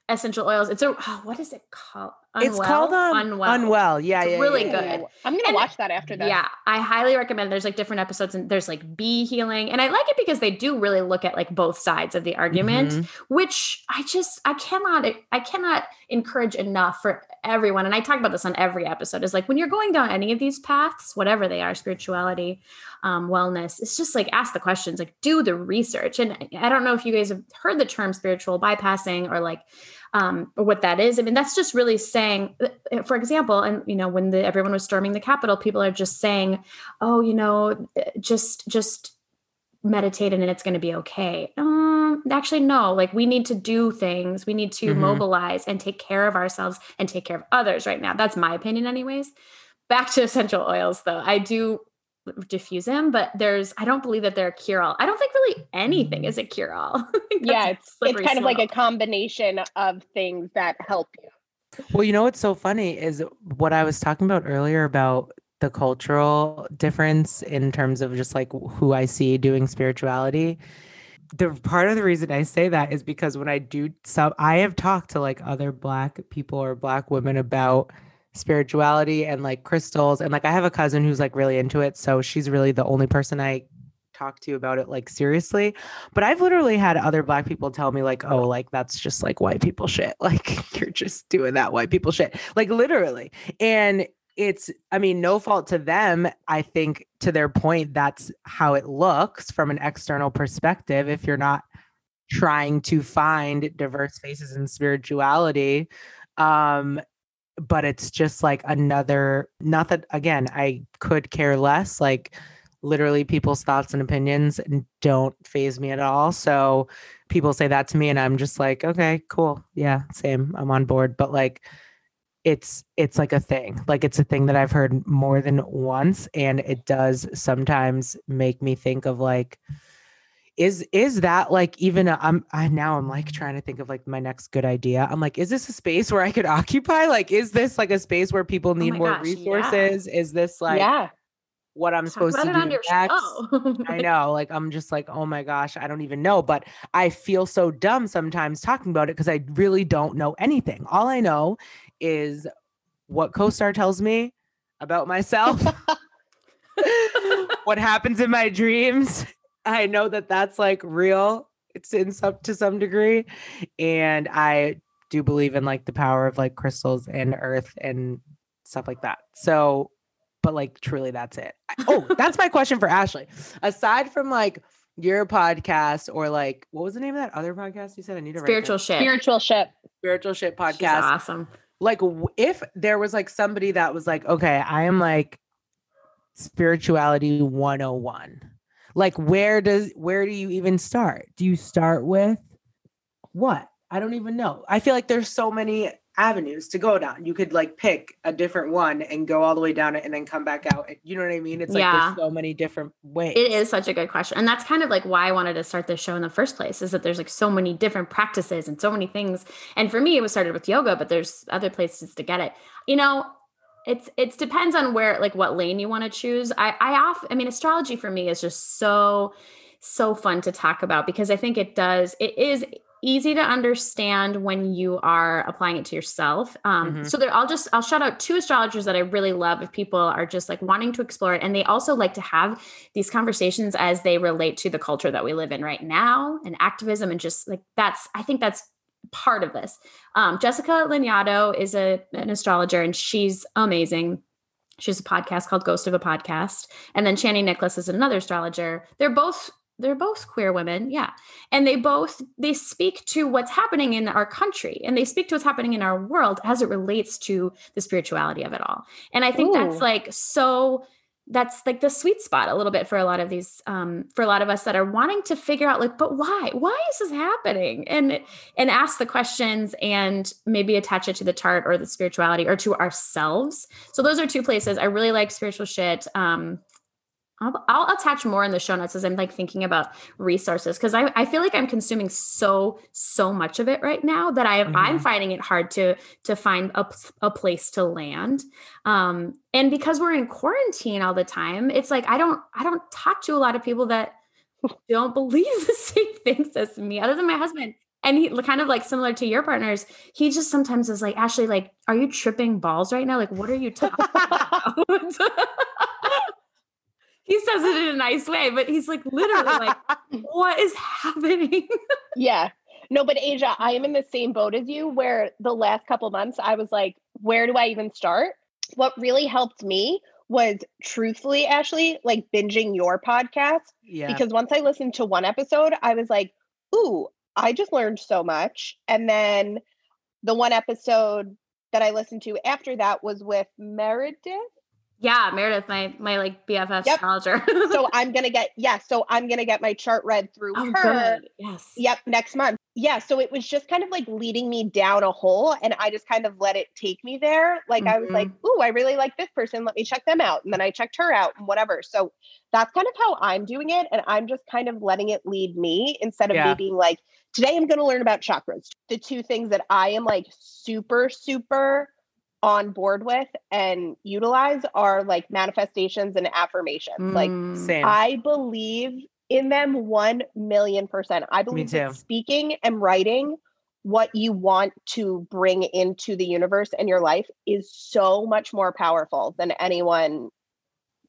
essential oils. It's a oh, what is it called? It's called um, Unwell. Unwell. Yeah, It's yeah, really yeah, good. I'm gonna And- watch that after that. Yeah, I highly recommend. There's like different episodes, and there's like bee healing, and I like it because they do really look at like both sides of the argument, Mhm. which I just I cannot I cannot encourage enough for everyone. And I talk about this on every episode. Is like when you're going down any of these paths, whatever they are, spirituality, um, wellness, it's just like ask the questions, like do the research. And I don't know if you guys have heard the term spiritual bypassing or like um, or what that is. I mean, that's just really saying, uh, for example, and you know, when the, everyone was storming the Capitol, people are just saying, "Oh, you know, just just meditate and it's going to be okay." Um, actually, no. Like we need to do things. We need to Mhm. mobilize and take care of ourselves and take care of others. Right now, that's my opinion, anyways. Back to essential oils, though. I do diffuse them, but there's I don't believe that they're a cure all. I don't think really anything is a mm. cure all. yeah, it's it's kind of like a combination of things that help you. Well, you know what's so funny is what I was talking about earlier about the cultural difference in terms of just like who I see doing spirituality. The part of the reason I say that is because when I do some, I have talked to like other Black people or Black women about spirituality and like crystals. And like I have a cousin who's like really into it. So she's really the only person I talk to about it like seriously. But I've literally had other black people tell me like, "Oh, like that's just like white people shit. Like you're just doing that white people shit." Like literally. And it's I mean, no fault to them. I think to their point that's how it looks from an external perspective if you're not trying to find diverse faces in spirituality. Um but it's just like another not that again, I could care less like literally people's thoughts and opinions don't phase me at all. So people say that to me and I'm just like, okay, cool. Yeah, same. I'm on board. But like it's it's like a thing. Like it's a thing that I've heard more than once and it does sometimes make me think of like is is that like even a, I'm I now I'm like trying to think of like my next good idea. I'm like, is this a space where I could occupy? Like, is this like a space where people oh need my more gosh, yeah. resources? Is this like yeah. what I'm Talk supposed to do next? show. Oh I know, like I'm just like, oh my gosh, I don't even know. But I feel so dumb sometimes talking about it because I really don't know anything. All I know is what co-star tells me about myself, what happens in my dreams. I know that that's like real. It's in some to some degree, and I do believe in like the power of like crystals and earth and stuff like that. So, but like truly, that's it. Oh, that's my question for Ashley. Aside from like your podcast or like what was the name of that other podcast you said? I need to Spiritual this. shit. Spiritual ship. spiritual shit She's podcast awesome. like if there was like somebody that was like okay i am like spirituality 101 like where does where do you even start do you start with what i don't even know i feel like there's so many avenues to go down you could like pick a different one and go all the way down it and then come back out you know what i mean it's like Yeah. there's so many different ways It is such a good question. And that's kind of like why I wanted to start this show in the first place is that there's like so many different practices and so many things. And for me, it was started with yoga, but there's other places to get it. You know, it's it depends on where like what lane you want to choose. I I off I mean astrology for me is just so so fun to talk about because I think it does it is easy to understand when you are applying it to yourself. Um, Mhm. So there, I'll just I'll shout out two astrologers that I really love if people are just like wanting to explore it, and they also like to have these conversations as they relate to the culture that we live in right now and activism and just like that's I think that's part of this. Um, Jessica Lanyadoo is a an astrologer and she's amazing. She has a podcast called Ghost of a Podcast, and then Chani Nicholas is another astrologer. They're both they're both queer women, yeah, and they both they speak to what's happening in our country and they speak to what's happening in our world as it relates to the spirituality of it all. And I think that's like so that's like the sweet spot a little bit for a lot of these um for a lot of us that are wanting to figure out like but why? Why is this happening? And and ask the questions and maybe attach it to the chart or the spirituality or to ourselves. So those are two places. I really like spiritual shit um I'll, I'll attach more in the show notes as I'm like thinking about resources because I, I feel like I'm consuming so so much of it right now that I I'm Mhm. finding it hard to to find a, a place to land. Um, and because we're in quarantine all the time, it's like I don't I don't talk to a lot of people that don't believe the same things as me, other than my husband. and he kind of like similar to your partners, he just sometimes is like, Ashley, like, are you tripping balls right now? Like, what are you talking about? he says it in a nice way, but he's like literally like, what is happening? yeah. No, but Asia, I am in the same boat as you where the last couple months I was like, where do I even start? What really helped me was truthfully, Ashley, like binging your podcast. Yeah. Because once I listened to one episode, I was like, ooh, I just learned so much. And then the one episode that I listened to after that was with Meredith. Yeah, Meredith, my my like BFF Yep. astrologer. So I'm gonna get yeah, so I'm gonna get my chart read through oh, her. good. Yes. Yep, next month. Yeah, so it was just kind of like leading me down a hole and I just kind of let it take me there. Like I was like, mm-hmm. "Ooh, I really like this person. Let me check them out." And then I checked her out and whatever. So that's kind of how I'm doing it and I'm just kind of letting it lead me instead of Yeah. me being like, "Today I'm going to learn about chakras." The two things that I am like super super on board with and utilize are like manifestations and affirmations. Like Mm. Same. I believe in them 1 million percent. I believe that speaking and writing what you want to bring into the universe and your life is so much more powerful than anyone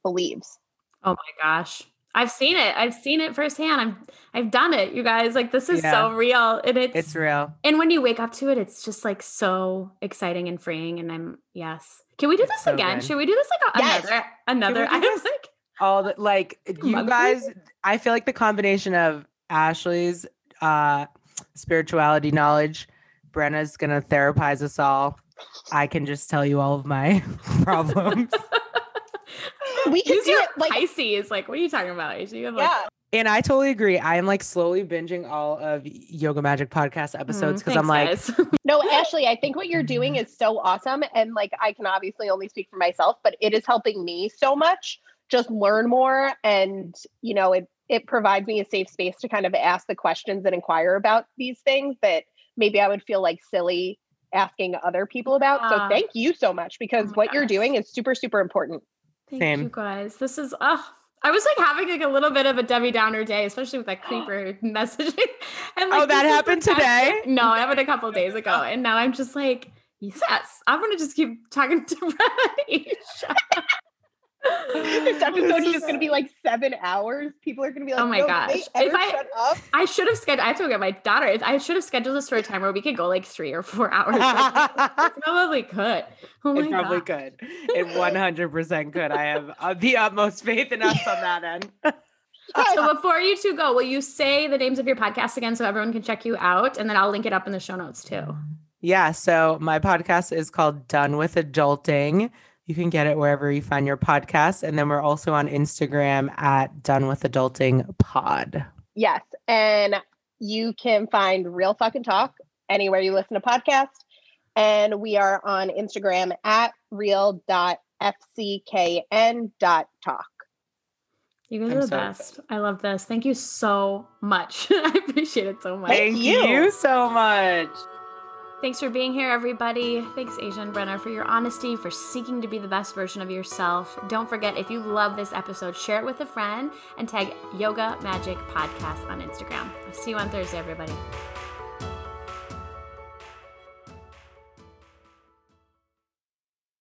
believes. Oh my gosh. I've seen it. I've seen it firsthand. I'm I've done it, you guys. Like this is so real. And it's, it's real. and when you wake up to it, it's just like so exciting and freeing. And I'm yes. Can we do It's this so again? good. Should we do this like a, Yes. another another? I was like, All the like you Monthly? guys, I feel like the combination of Ashley's uh spirituality knowledge, Brenna's gonna therapize us all. I can just tell you all of my problems. We could Use do your it like Pisces. Like, what are you talking about? Aisha? You have like yeah. And I totally agree. I am like slowly binging all of Yoga Magic podcast episodes Mm, because I'm like. No, Ashley, I think what you're doing is so awesome. And like, I can obviously only speak for myself, but it is helping me so much just learn more. And, you know, it, it provides me a safe space to kind of ask the questions and inquire about these things that maybe I would feel like silly asking other people about. Ah. So thank you so much because my what you're doing is super, super important. Thank Same. you guys. This is oh I was like having like a little bit of a Debbie Downer day, especially with that creeper messaging. And Oh, that this is the happened today? No, it happened a couple days ago. And now I'm just like, yes, I'm gonna just keep talking to Isha. this episode is just going to be like seven hours. People are going to be like, Oh my "Yo, gosh. If I- shut up? I should have scheduled I have to go get my daughter. I should have scheduled this for a time where we could go like three or four hours. Probably could. Oh my it probably God. could. It 100% could. I have uh, the utmost faith in us on that end. So before you two go, will you say the names of your podcasts again so everyone can check you out? And then I'll link it up in the show notes too. Yeah. So my podcast is called Done with Adulting. You can get it wherever you find your podcast. And then we're also on Instagram at Done with Adulting Pod. Yes. And you can find Real Fucking Talk anywhere you listen to podcasts. And we are on Instagram at real.fckn.talk. You guys I'm are the so best. I love this. Thank you so much. I appreciate it so much. Thank you. so much. Thanks for being here, everybody. Thanks, Asia and Brenna, for your honesty, for seeking to be the best version of yourself. Don't forget, if you love this episode, share it with a friend and tag Yoga Magic Podcast on Instagram. I'll see you on Thursday, everybody.